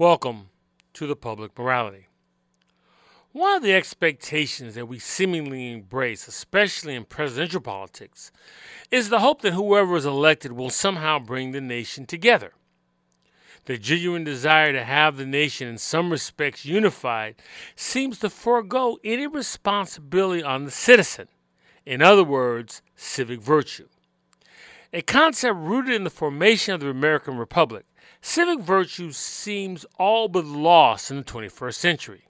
Welcome to the public morality. One of the expectations that we seemingly embrace, especially in presidential politics, is the hope that whoever is elected will somehow bring the nation together. The genuine desire to have the nation in some respects unified seems to forego any responsibility on the citizen. In other words, civic virtue. A concept rooted in the formation of the American Republic Civic virtue seems all but lost in the 21st century.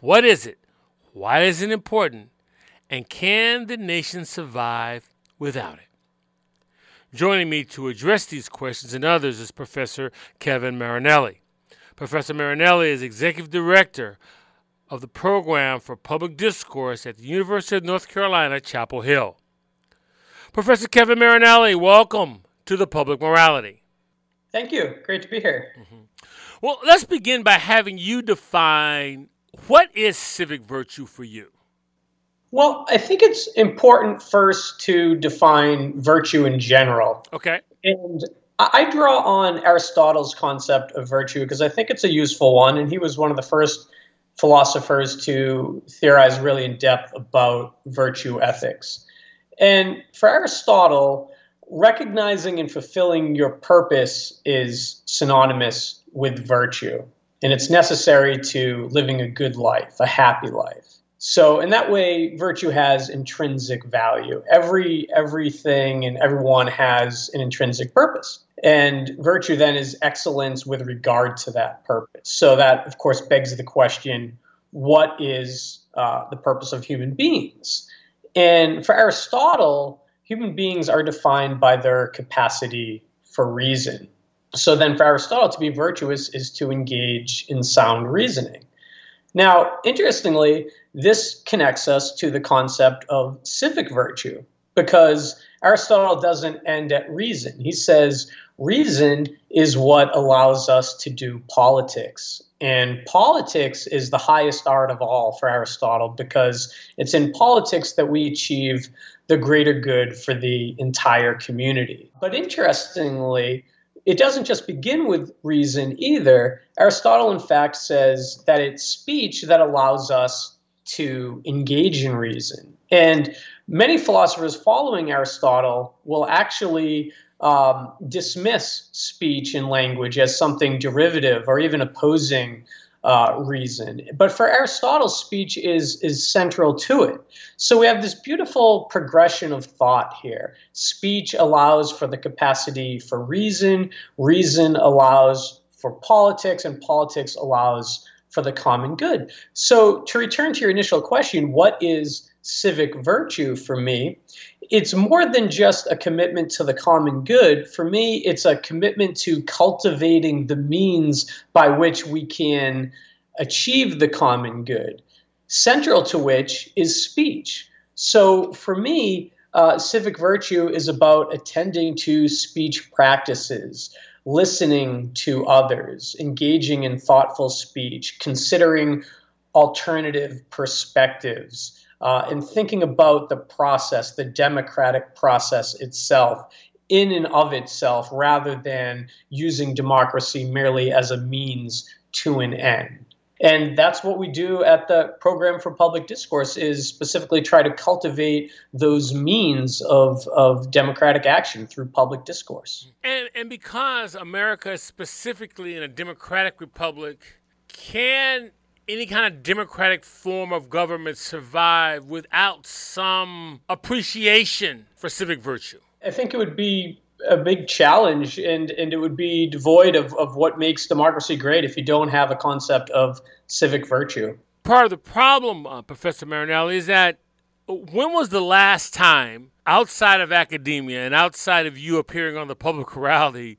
What is it? Why is it important? And can the nation survive without it? Joining me to address these questions and others is Professor Kevin Marinelli. Professor Marinelli is Executive Director of the Program for Public Discourse at the University of North Carolina, Chapel Hill. Professor Kevin Marinelli, welcome to the Public Morality. Thank you. Great to be here. Mm-hmm. Well, let's begin by having you define what is civic virtue for you? Well, I think it's important first to define virtue in general. Okay. And I draw on Aristotle's concept of virtue because I think it's a useful one, and he was one of the first philosophers to theorize really in depth about virtue ethics. And for Aristotle, recognizing and fulfilling your purpose is synonymous with virtue. And it's necessary to living a good life, a happy life. So in that way, virtue has intrinsic value. Every everything and everyone has an intrinsic purpose. And virtue then is excellence with regard to that purpose. So that, of course, begs the question what is uh, the purpose of human beings? And for Aristotle, human beings are defined by their capacity for reason. So then, for Aristotle, to be virtuous is to engage in sound reasoning. Now, interestingly, this connects us to the concept of civic virtue because Aristotle doesn't end at reason. He says reason is what allows us to do politics. And politics is the highest art of all for Aristotle because it's in politics that we achieve the greater good for the entire community. But interestingly, it doesn't just begin with reason either. Aristotle, in fact, says that it's speech that allows us to engage in reason. And many philosophers following Aristotle will actually um, dismiss speech and language as something derivative or even opposing uh, reason. But for Aristotle, speech is is central to it. So we have this beautiful progression of thought here. Speech allows for the capacity for reason. Reason allows for politics, and politics allows for the common good. So to return to your initial question, what is civic virtue for me? It's more than just a commitment to the common good. For me, it's a commitment to cultivating the means by which we can achieve the common good, central to which is speech. So for me, uh, civic virtue is about attending to speech practices, listening to others, engaging in thoughtful speech, considering alternative perspectives uh, and thinking about the process, the democratic process itself, in and of itself, rather than using democracy merely as a means to an end. And that's what we do at the program for public discourse is specifically try to cultivate those means of, of democratic action through public discourse. And, and because America is specifically in a democratic republic, can any kind of democratic form of government survive without some appreciation for civic virtue? I think it would be a big challenge and, and it would be devoid of, of what makes democracy great if you don't have a concept of civic virtue. Part of the problem, uh, Professor Marinelli, is that when was the last time outside of academia and outside of you appearing on the public morality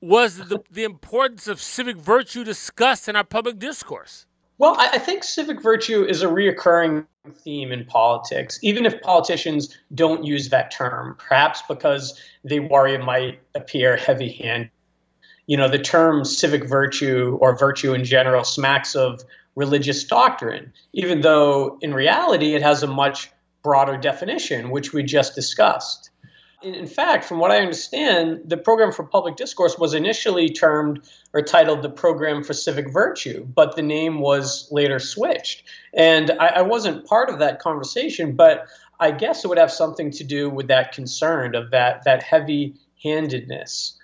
was the, the importance of civic virtue discussed in our public discourse? Well, I, think civic virtue is a reoccurring theme in politics, even if politicians don't use that term, perhaps because they worry it might appear heavy handed. You know, the term civic virtue or virtue in general smacks of religious doctrine, even though in reality it has a much broader definition, which we just discussed. In fact, from what I understand, the program for public discourse was initially termed or titled the Program for Civic Virtue, but the name was later switched. And I, I wasn't part of that conversation, but I guess it would have something to do with that concern of that that heavy handedness.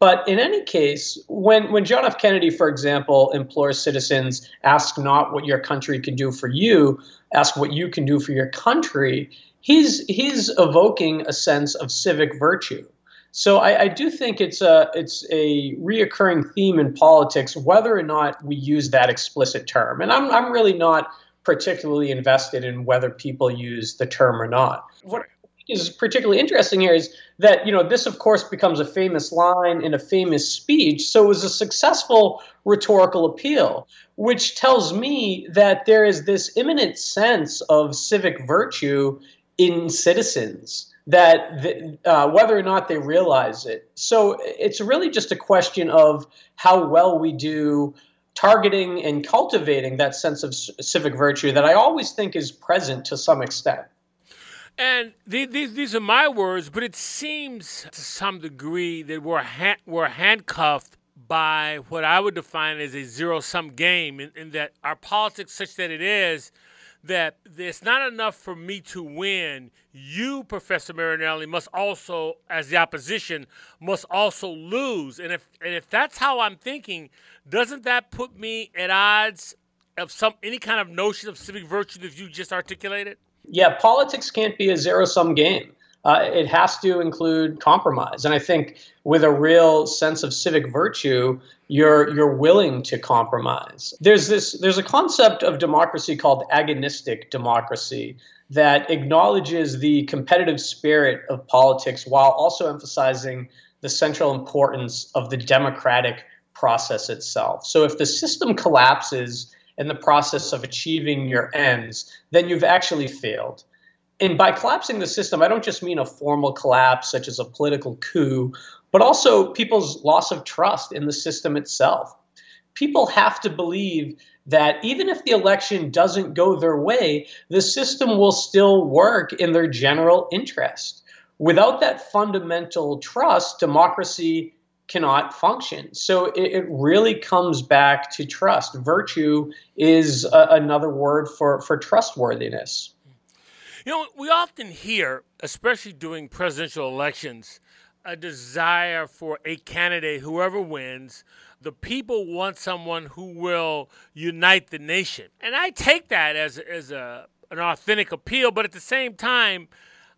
But in any case, when, when John F. Kennedy, for example, implores citizens, ask not what your country can do for you, ask what you can do for your country, he's he's evoking a sense of civic virtue. So I, I, do think it's a it's a reoccurring theme in politics, whether or not we use that explicit term. And I'm I'm really not particularly invested in whether people use the term or not. What is particularly interesting here is that you know this of course becomes a famous line in a famous speech so it was a successful rhetorical appeal which tells me that there is this imminent sense of civic virtue in citizens that uh, whether or not they realize it. So it's really just a question of how well we do targeting and cultivating that sense of civic virtue that I always think is present to some extent. And these, these are my words, but it seems to some degree that we're, ha- we're handcuffed by what I would define as a zero sum game, in, in that our politics, such that it is, that it's not enough for me to win. You, Professor Marinelli, must also, as the opposition, must also lose. And if and if that's how I'm thinking, doesn't that put me at odds of some any kind of notion of civic virtue that you just articulated? Yeah, politics can't be a zero sum game uh, it has to include compromise. And I think with a real sense of civic virtue, you're you're willing to compromise. There's this there's a concept of democracy called agonistic democracy that acknowledges the competitive spirit of politics while also emphasizing the central importance of the democratic process itself. So if the system collapses in the process of achieving your ends, then you've actually failed and by collapsing the system, I don't just mean a formal collapse, such as a political coup, but also people's loss of trust in the system itself. People have to believe that even if the election doesn't go their way, the system will still work in their general interest. Without that fundamental trust, democracy cannot function. So it, it really comes back to trust. Virtue is a, another word for, for trustworthiness. You know, we often hear, especially during presidential elections, a desire for a candidate, whoever wins, the people want someone who will unite the nation. And I take that as, as a, an authentic appeal, but at the same time,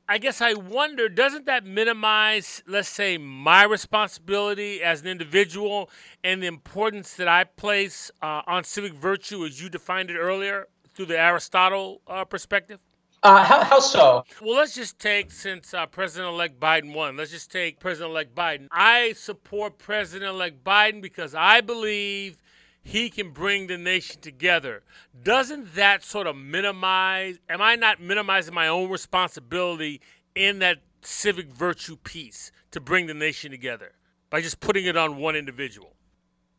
I guess I wonder doesn't that minimize, let's say, my responsibility as an individual and the importance that I place uh, on civic virtue as you defined it earlier through the Aristotle uh, perspective? Uh, how, how so? Well, let's just take since uh, President elect Biden won, let's just take President elect Biden. I support President elect Biden because I believe he can bring the nation together. Doesn't that sort of minimize, am I not minimizing my own responsibility in that civic virtue piece to bring the nation together by just putting it on one individual?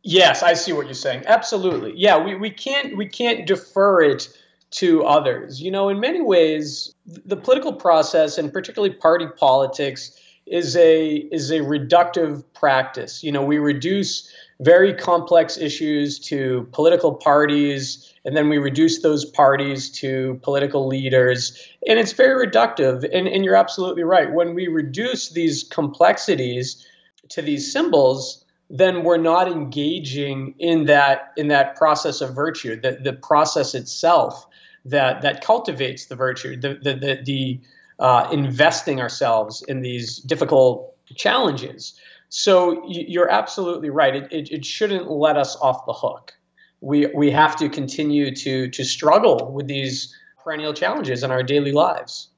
Yes, I see what you're saying. Absolutely. Yeah, we, we can't we can't defer it to others. You know, in many ways, the political process and particularly party politics is a is a reductive practice. You know, we reduce very complex issues to political parties and then we reduce those parties to political leaders and it's very reductive and, and you're absolutely right when we reduce these complexities to these symbols then we're not engaging in that in that process of virtue the, the process itself that that cultivates the virtue, the the the, the uh, investing ourselves in these difficult challenges. So you're absolutely right. It, it, it shouldn't let us off the hook. We we have to continue to to struggle with these perennial challenges in our daily lives.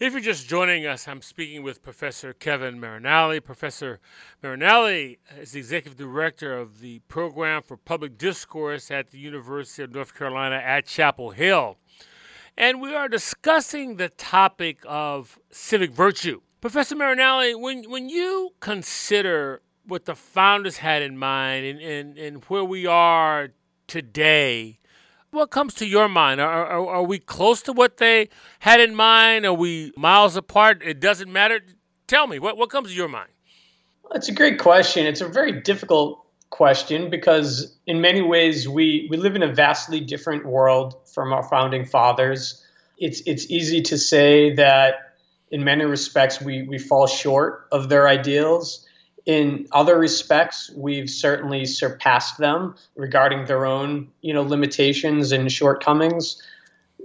If you're just joining us, I'm speaking with Professor Kevin Marinelli. Professor Marinelli is the executive director of the program for public discourse at the University of North Carolina at Chapel Hill. And we are discussing the topic of civic virtue. Professor Marinelli, when, when you consider what the founders had in mind and, and, and where we are today, what comes to your mind? Are, are, are, we close to what they had in mind? Are we miles apart? It doesn't matter. Tell me, what, what comes to your mind? It's a great question. It's a very difficult question because in many ways we, we live in a vastly different world from our founding fathers. It's it's easy to say that in many respects we, we fall short of their ideals. In other respects, we've certainly surpassed them regarding their own, you know, limitations and shortcomings.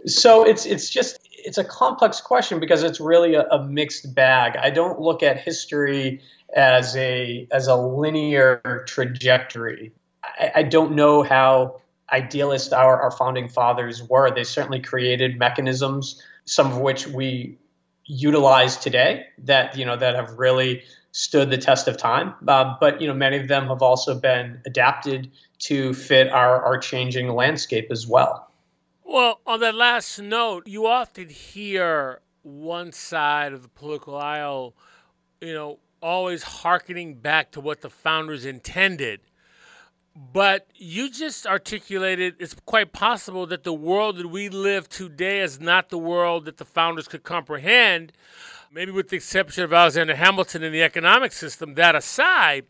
So it's it's just it's a complex question because it's really a, a mixed bag. I don't look at history as a as a linear trajectory. I, I don't know how idealist our, our founding fathers were. They certainly created mechanisms, some of which we utilize today that you know that have really stood the test of time. Uh, but you know, many of them have also been adapted to fit our, our changing landscape as well. Well, on that last note, you often hear one side of the political aisle, you know, always harkening back to what the founders intended. But you just articulated it's quite possible that the world that we live today is not the world that the founders could comprehend. Maybe with the exception of Alexander Hamilton and the economic system, that aside.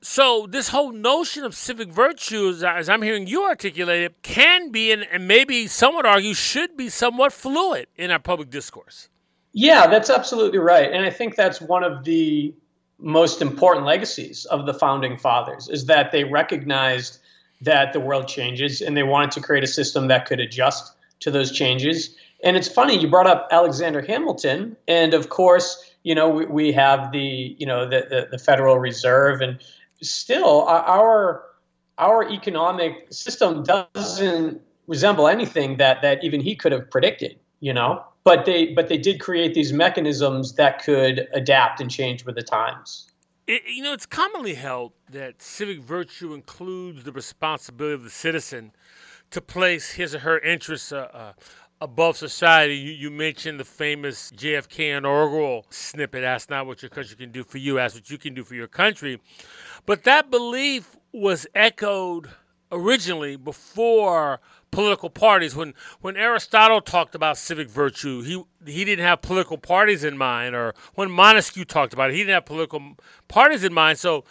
So, this whole notion of civic virtues, as I'm hearing you articulate it, can be and, and maybe some would argue should be somewhat fluid in our public discourse. Yeah, that's absolutely right. And I think that's one of the most important legacies of the founding fathers is that they recognized that the world changes and they wanted to create a system that could adjust to those changes. And it's funny you brought up Alexander Hamilton, and of course, you know we, we have the you know the, the, the Federal Reserve, and still our our economic system doesn't resemble anything that that even he could have predicted. You know, but they but they did create these mechanisms that could adapt and change with the times. It, you know, it's commonly held that civic virtue includes the responsibility of the citizen to place his or her interests uh, uh, above society. You, you, mentioned the famous JFK inaugural snippet ask not what your country can do for you, ask what you can do for your country. But that belief was echoed originally before political parties. When when Aristotle talked about civic virtue, he he didn't have political parties in mind, or when Montesquieu talked about it, he didn't have political parties in mind. So,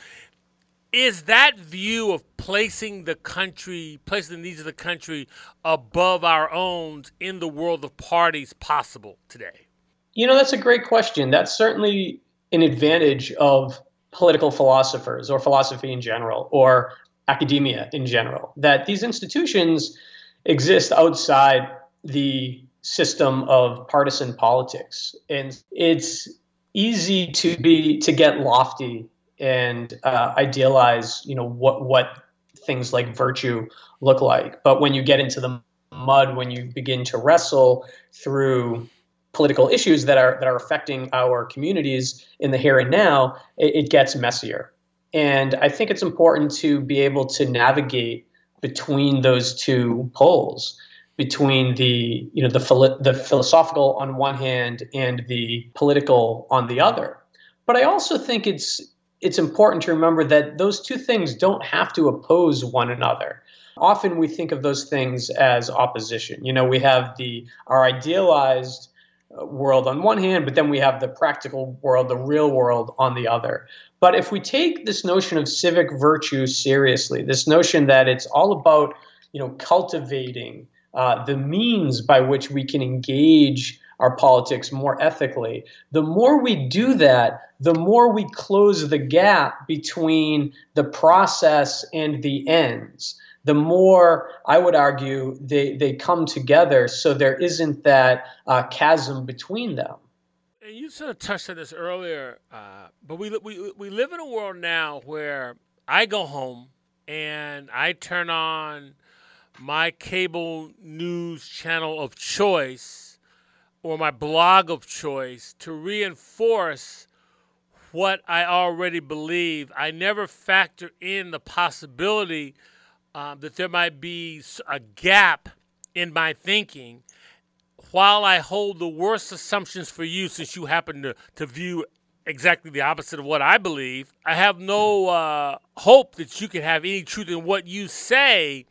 is that view of placing the country, placing the needs of the country above our own in the world of parties possible today? You know, that's a great question. That's certainly an advantage of political philosophers or philosophy in general or academia in general that these institutions exist outside the system of partisan politics. And it's easy to be to get lofty and uh, idealize, you know, what what things like virtue look like. But when you get into the mud, when you begin to wrestle through political issues that are that are affecting our communities in the here and now, it, it gets messier. And I think it's important to be able to navigate between those two poles between the you know the the philosophical on one hand and the political on the other but i also think it's it's important to remember that those two things don't have to oppose one another. Often we think of those things as opposition. You know we have the our idealized uh, world on one hand but then we have the practical world the real world on the other. But if we take this notion of civic virtue seriously, this notion that it's all about you know cultivating uh, the means by which we can engage our politics more ethically, the more we do that, the more we close the gap between the process and the ends. The more I would argue they, they come together so there isn't that uh, chasm between them And you sort of touched on this earlier, uh, but we, we we live in a world now where I go home and I turn on my cable news channel of choice or my blog of choice to reinforce what I already believe. I never factor in the possibility um, that there might be a gap in my thinking while I hold the worst assumptions for you, since you happen to, to view exactly the opposite of what I believe, I have no uh, hope that you can have any truth in what you say.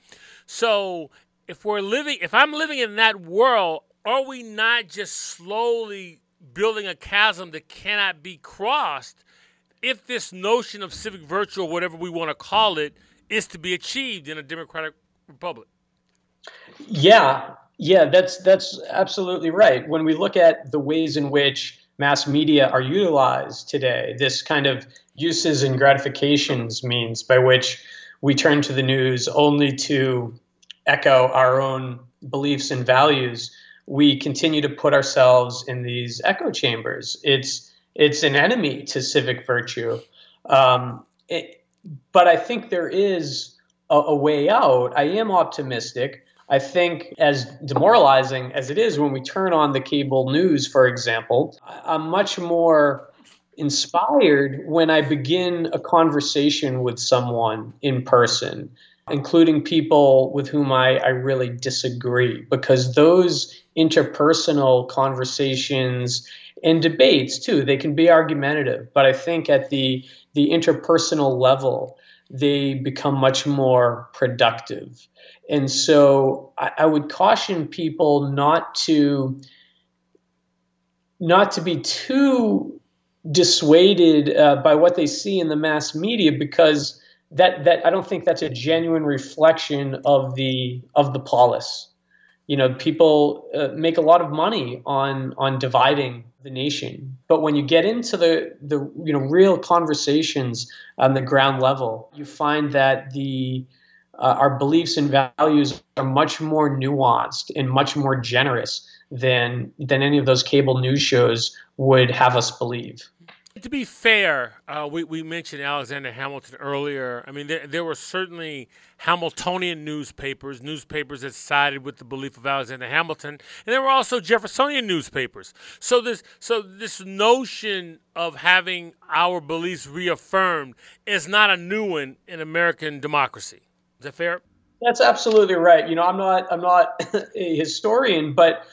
So if we're living, if I'm living in that world, are we not just slowly building a chasm that cannot be crossed if this notion of civic virtue or whatever we want to call it is to be achieved in a democratic republic. Yeah, yeah, that's that's absolutely right. When we look at the ways in which mass media are utilized today, this kind of uses and gratifications means by which we turn to the news only to echo our own beliefs and values, we continue to put ourselves in these echo chambers. It's it's an enemy to civic virtue. Um, it, but I think there is a, a way out. I am optimistic. I think, as demoralizing as it is when we turn on the cable news, for example, I'm much more inspired when I begin a conversation with someone in person, including people with whom I, I really disagree, because those interpersonal conversations and debates too they can be argumentative but i think at the the interpersonal level they become much more productive. And so I, I, would caution people not to not to be too dissuaded uh, by what they see in the mass media because that that I don't think that's a genuine reflection of the of the polis you know people uh, make a lot of money on on dividing the nation but when you get into the the you know real conversations on the ground level you find that the uh, our beliefs and values are much more nuanced and much more generous than than any of those cable news shows would have us believe to be fair, uh, we, we mentioned Alexander Hamilton earlier. I mean, there, there were certainly Hamiltonian newspapers, newspapers that sided with the belief of Alexander Hamilton, and there were also Jeffersonian newspapers. So this so this notion of having our beliefs reaffirmed is not a new one in American democracy. Is that fair? That's absolutely right. You know, I'm not I'm not a historian, but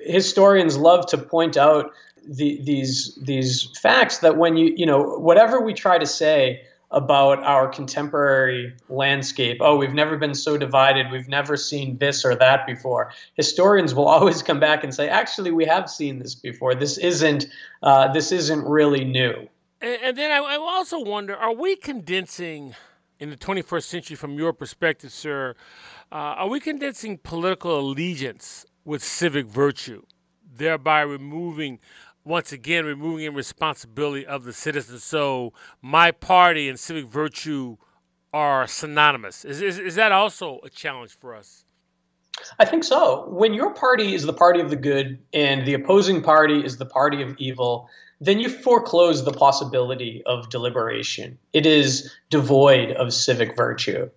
historians love to point out the, these these facts that when you you know whatever we try to say about our contemporary landscape oh we've never been so divided. We've never seen this or that before historians will always come back and say actually we have seen this before. This isn't uh, this isn't really new. And, and then I, I also wonder are we condensing in the 21st century from your perspective sir uh, are we condensing political allegiance with civic virtue thereby removing once again removing responsibility of the citizens. So my party and civic virtue are synonymous. Is, is, is that also a challenge for us? I think so. When your party is the party of the good and the opposing party is the party of evil, then you foreclose the possibility of deliberation. It is devoid of civic virtue.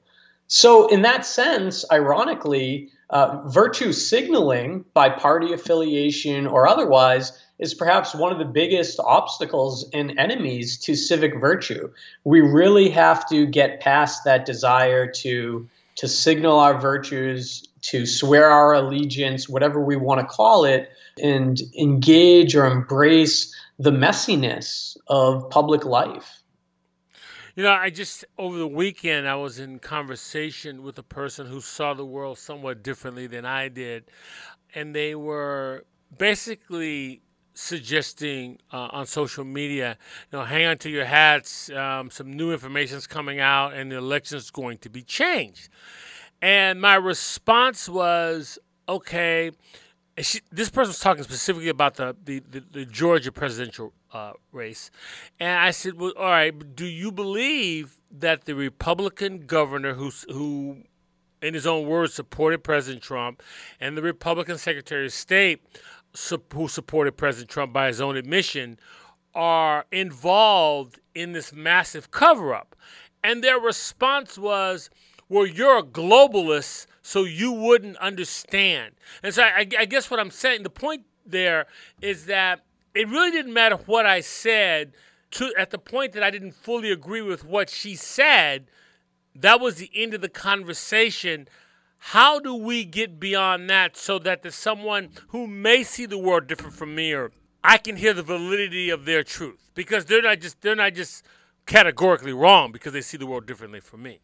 So, in that sense, ironically, uh, virtue signaling by party affiliation or otherwise is perhaps one of the biggest obstacles and enemies to civic virtue. We really have to get past that desire to to signal our virtues, to swear our allegiance, whatever we want to call it, and engage or embrace the messiness of public life. You know, I just over the weekend I was in conversation with a person who saw the world somewhat differently than I did, and they were basically suggesting uh, on social media, you know, hang on to your hats. Um, some new information is coming out, and the election is going to be changed. And my response was, okay. She, this person was talking specifically about the, the, the, the Georgia presidential uh, race. And I said, well, all right, do you believe that the Republican governor who, who in his own words, supported President Trump and the Republican Secretary of State who supported President Trump by his own admission are involved in this massive cover up. And their response was, well, you're a globalist, so you wouldn't understand. And so I, I, guess what I'm saying, the point there is that it really didn't matter what I said to at the point that I didn't fully agree with what she said. That was the end of the conversation. How do we get beyond that so that there's someone who may see the world different from me or I can hear the validity of their truth because they're not just they're not just categorically wrong because they see the world differently from me.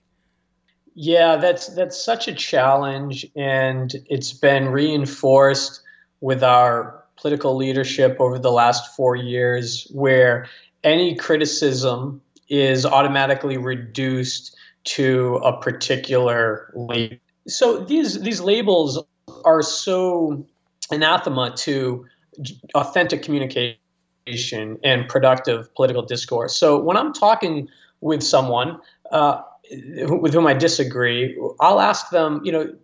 Yeah, that's that's such a challenge and it's been reinforced with our political leadership over the last four years where any criticism is automatically reduced to a particular label. So these these labels are so anathema to authentic communication and productive political discourse. So when I'm talking with someone uh, with whom I disagree, I'll ask them, you know,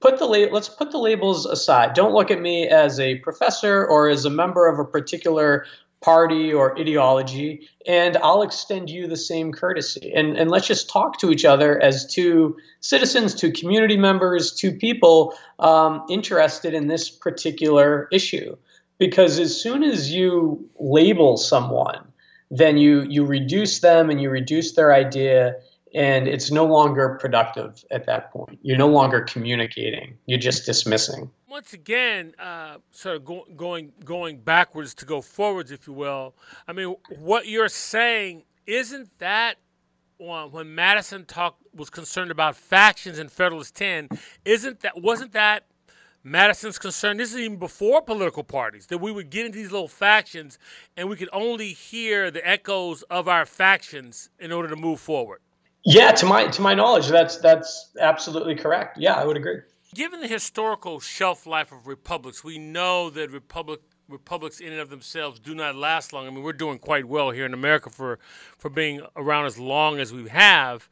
put the la- let's put the labels aside. Don't look at me as a professor or as a member of a particular party or ideology, and I'll extend you the same courtesy. And, and let's just talk to each other as two citizens, two community members, two people um, interested in this particular issue. Because as soon as you label someone, then you, you reduce them and you reduce their idea, and it's no longer productive at that point. You're no longer communicating, you're just dismissing once again, uh, sort of go, going going backwards to go forwards, if you will. I mean, what you're saying isn't that when Madison talked was concerned about factions in Federalist Ten, isn't that wasn't that Madison's concern? This is even before political parties that we would get into these little factions and we could only hear the echoes of our factions in order to move forward. Yeah, to my to my knowledge, that's that's absolutely correct. Yeah, I would agree. Given the historical shelf life of republics, we know that republic republics in and of themselves do not last long. I mean, we're doing quite well here in America for for being around as long as we have.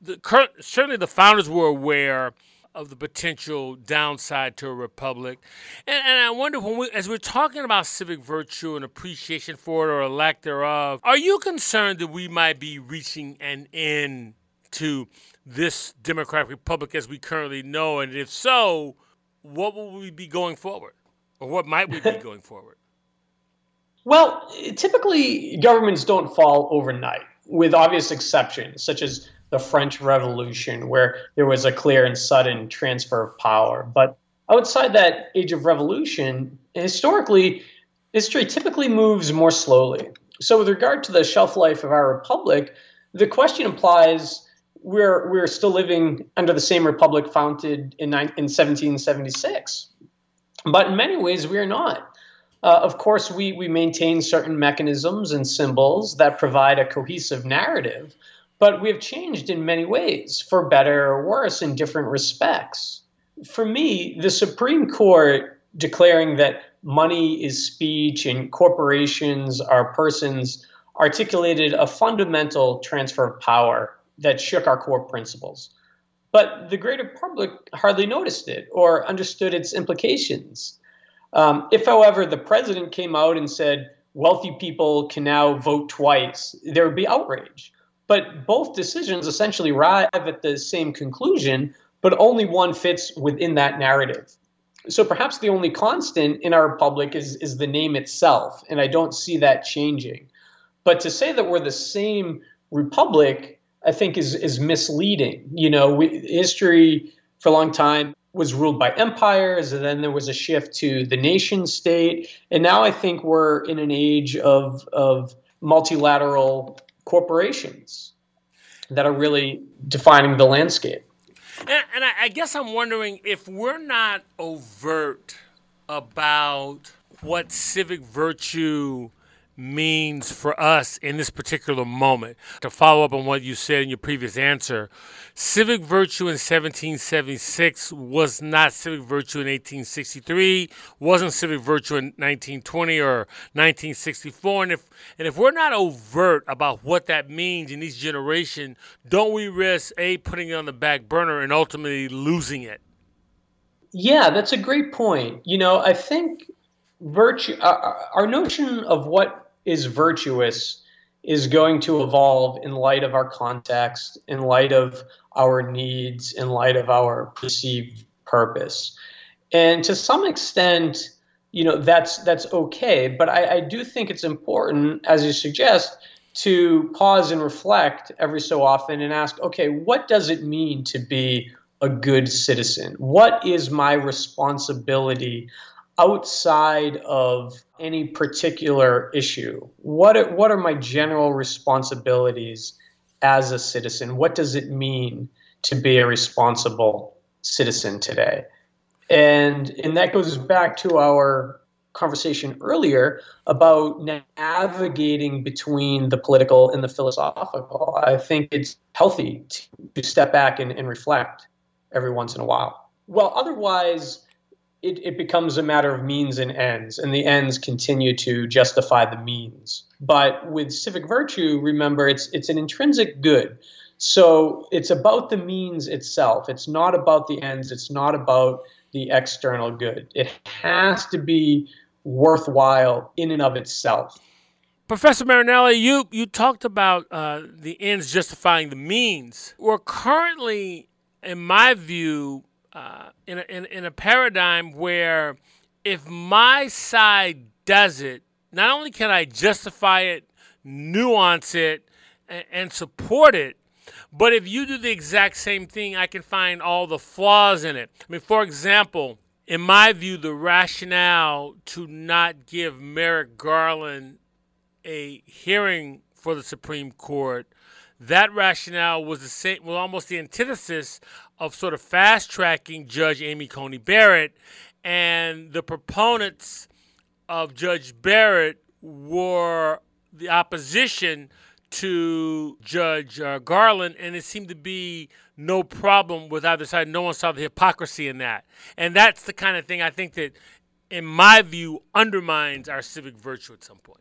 The, certainly, the founders were aware of the potential downside to a republic, and, and I wonder when we, as we're talking about civic virtue and appreciation for it or a lack thereof, are you concerned that we might be reaching an end to this Democratic Republic as we currently know? And if so, what will we be going forward? Or what might we be going forward? Well, typically governments don't fall overnight, with obvious exceptions, such as the French Revolution, where there was a clear and sudden transfer of power. But outside that age of revolution, historically, history typically moves more slowly. So, with regard to the shelf life of our republic, the question implies we're we're still living under the same republic founded in, in 1776. But in many ways, we are not. Uh, of course, we, we maintain certain mechanisms and symbols that provide a cohesive narrative, but we have changed in many ways, for better or worse, in different respects. For me, the Supreme Court declaring that money is speech and corporations are persons articulated a fundamental transfer of power that shook our core principles. But the greater public hardly noticed it or understood its implications. Um, if, however, the president came out and said wealthy people can now vote twice, there would be outrage. But both decisions essentially arrive at the same conclusion, but only one fits within that narrative. So perhaps the only constant in our republic is, is the name itself, and I don't see that changing. But to say that we're the same republic I think is is misleading. You know, we, history for a long time was ruled by empires, and then there was a shift to the nation state, and now I think we're in an age of of multilateral corporations that are really defining the landscape. And, and I, I guess I'm wondering if we're not overt about what civic virtue means for us in this particular moment. To follow up on what you said in your previous answer, civic virtue in 1776 was not civic virtue in 1863, wasn't civic virtue in 1920 or 1964. And if and if we're not overt about what that means in each generation, don't we risk a putting it on the back burner and ultimately losing it? Yeah, that's a great point. You know, I think virtue, uh, our notion of what is virtuous is going to evolve in light of our context, in light of our needs, in light of our perceived purpose. And to some extent, you know, that's that's okay. But I, I do think it's important, as you suggest, to pause and reflect every so often and ask, okay, what does it mean to be a good citizen? What is my responsibility outside of any particular issue? What what are my general responsibilities as a citizen? What does it mean to be a responsible citizen today? And and that goes back to our conversation earlier about navigating between the political and the philosophical. I think it's healthy to, step back and, and reflect every once in a while. Well, otherwise, it, it becomes a matter of means and ends, and the ends continue to justify the means. But with civic virtue, remember, it's it's an intrinsic good. So it's about the means itself. It's not about the ends. It's not about the external good. It has to be worthwhile in and of itself. Professor Marinelli, you, you talked about uh, the ends justifying the means. We're currently, in my view, in, a, in, in a paradigm where if my side does it, not only can I justify it, nuance it, and, and support it, but if you do the exact same thing, I can find all the flaws in it. I mean, for example, in my view, the rationale to not give Merrick Garland a hearing for the Supreme Court, that rationale was the same, well, almost the antithesis of sort of fast tracking Judge Amy Coney Barrett, and the proponents of Judge Barrett were the opposition to Judge uh, Garland, and it seemed to be no problem with either side. No one saw the hypocrisy in that. And that's the kind of thing I think that, in my view, undermines our civic virtue at some point.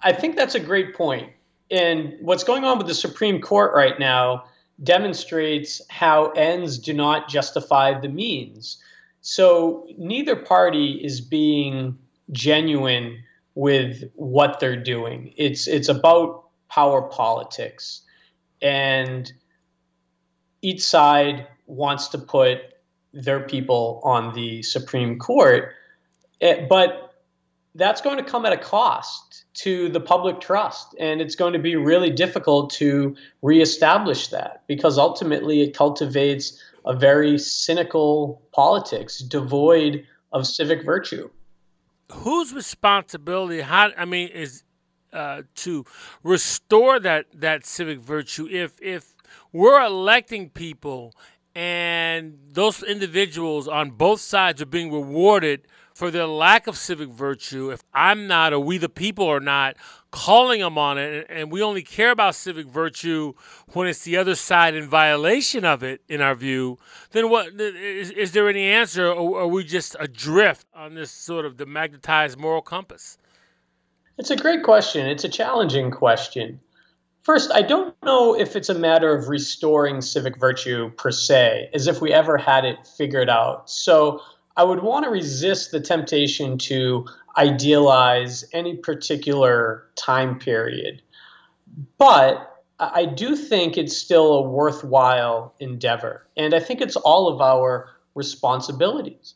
I think that's a great point. And what's going on with the Supreme Court right now demonstrates how ends do not justify the means. So neither party is being genuine with what they're doing. It's it's about power politics. And each side wants to put their people on the Supreme Court. Eh, but that's going to come at a cost to the public trust. And it's going to be really difficult to reestablish that because ultimately it cultivates a very cynical politics devoid of civic virtue. Whose responsibility? How I mean, is uh, to restore that that civic virtue. If if we're electing people and those individuals on both sides are being rewarded for their lack of civic virtue, if I'm not or we the people are not calling them on it, and we only care about civic virtue when it's the other side in violation of it, in our view, then what is, is there any answer, or are we just adrift on this sort of demagnetized moral compass? It's a great question. It's a challenging question. First, I don't know if it's a matter of restoring civic virtue per se, as if we ever had it figured out. So I would want to resist the temptation to idealize any particular time period. But I do think it's still a worthwhile endeavor. And I think it's all of our responsibilities.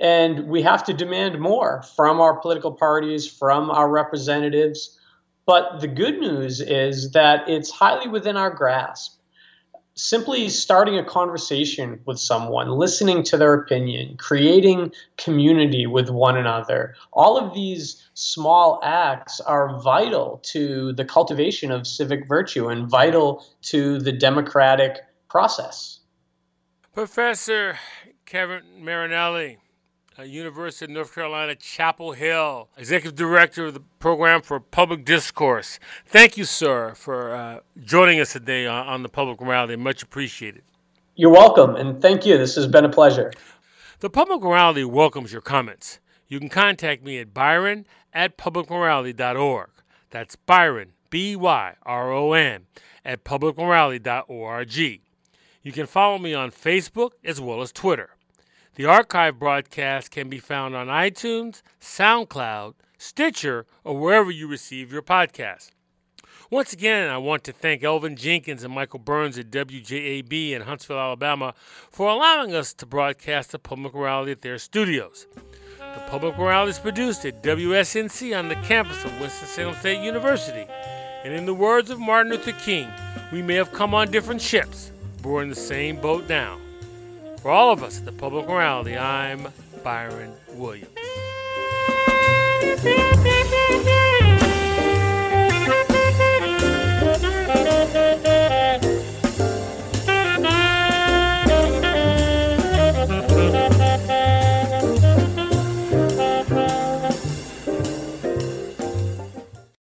And we have to demand more from our political parties, from our representatives. But the good news is that it's highly within our grasp. Simply starting a conversation with someone, listening to their opinion, creating community with one another, all of these small acts are vital to the cultivation of civic virtue and vital to the democratic process. Professor Kevin Marinelli, University of North Carolina, Chapel Hill, Executive Director of the Program for Public Discourse. Thank you, sir, for uh, joining us today on, on the Public Morality. Much appreciated. You're welcome, and thank you. This has been a pleasure. The Public Morality welcomes your comments. You can contact me at byron at publicmorality.org. That's Byron, B Y R O N, at publicmorality.org. You can follow me on Facebook as well as Twitter. The archive broadcast can be found on iTunes, SoundCloud, Stitcher, or wherever you receive your podcasts. Once again, I want to thank Elvin Jenkins and Michael Burns at WJAB in Huntsville, Alabama, for allowing us to broadcast the Public Morality at their studios. The Public Morality is produced at WSNC on the campus of Winston-Salem State University. And in the words of Martin Luther King, we may have come on different ships, but we're in the same boat now. For all of us at the Public Morality, I'm Byron Williams.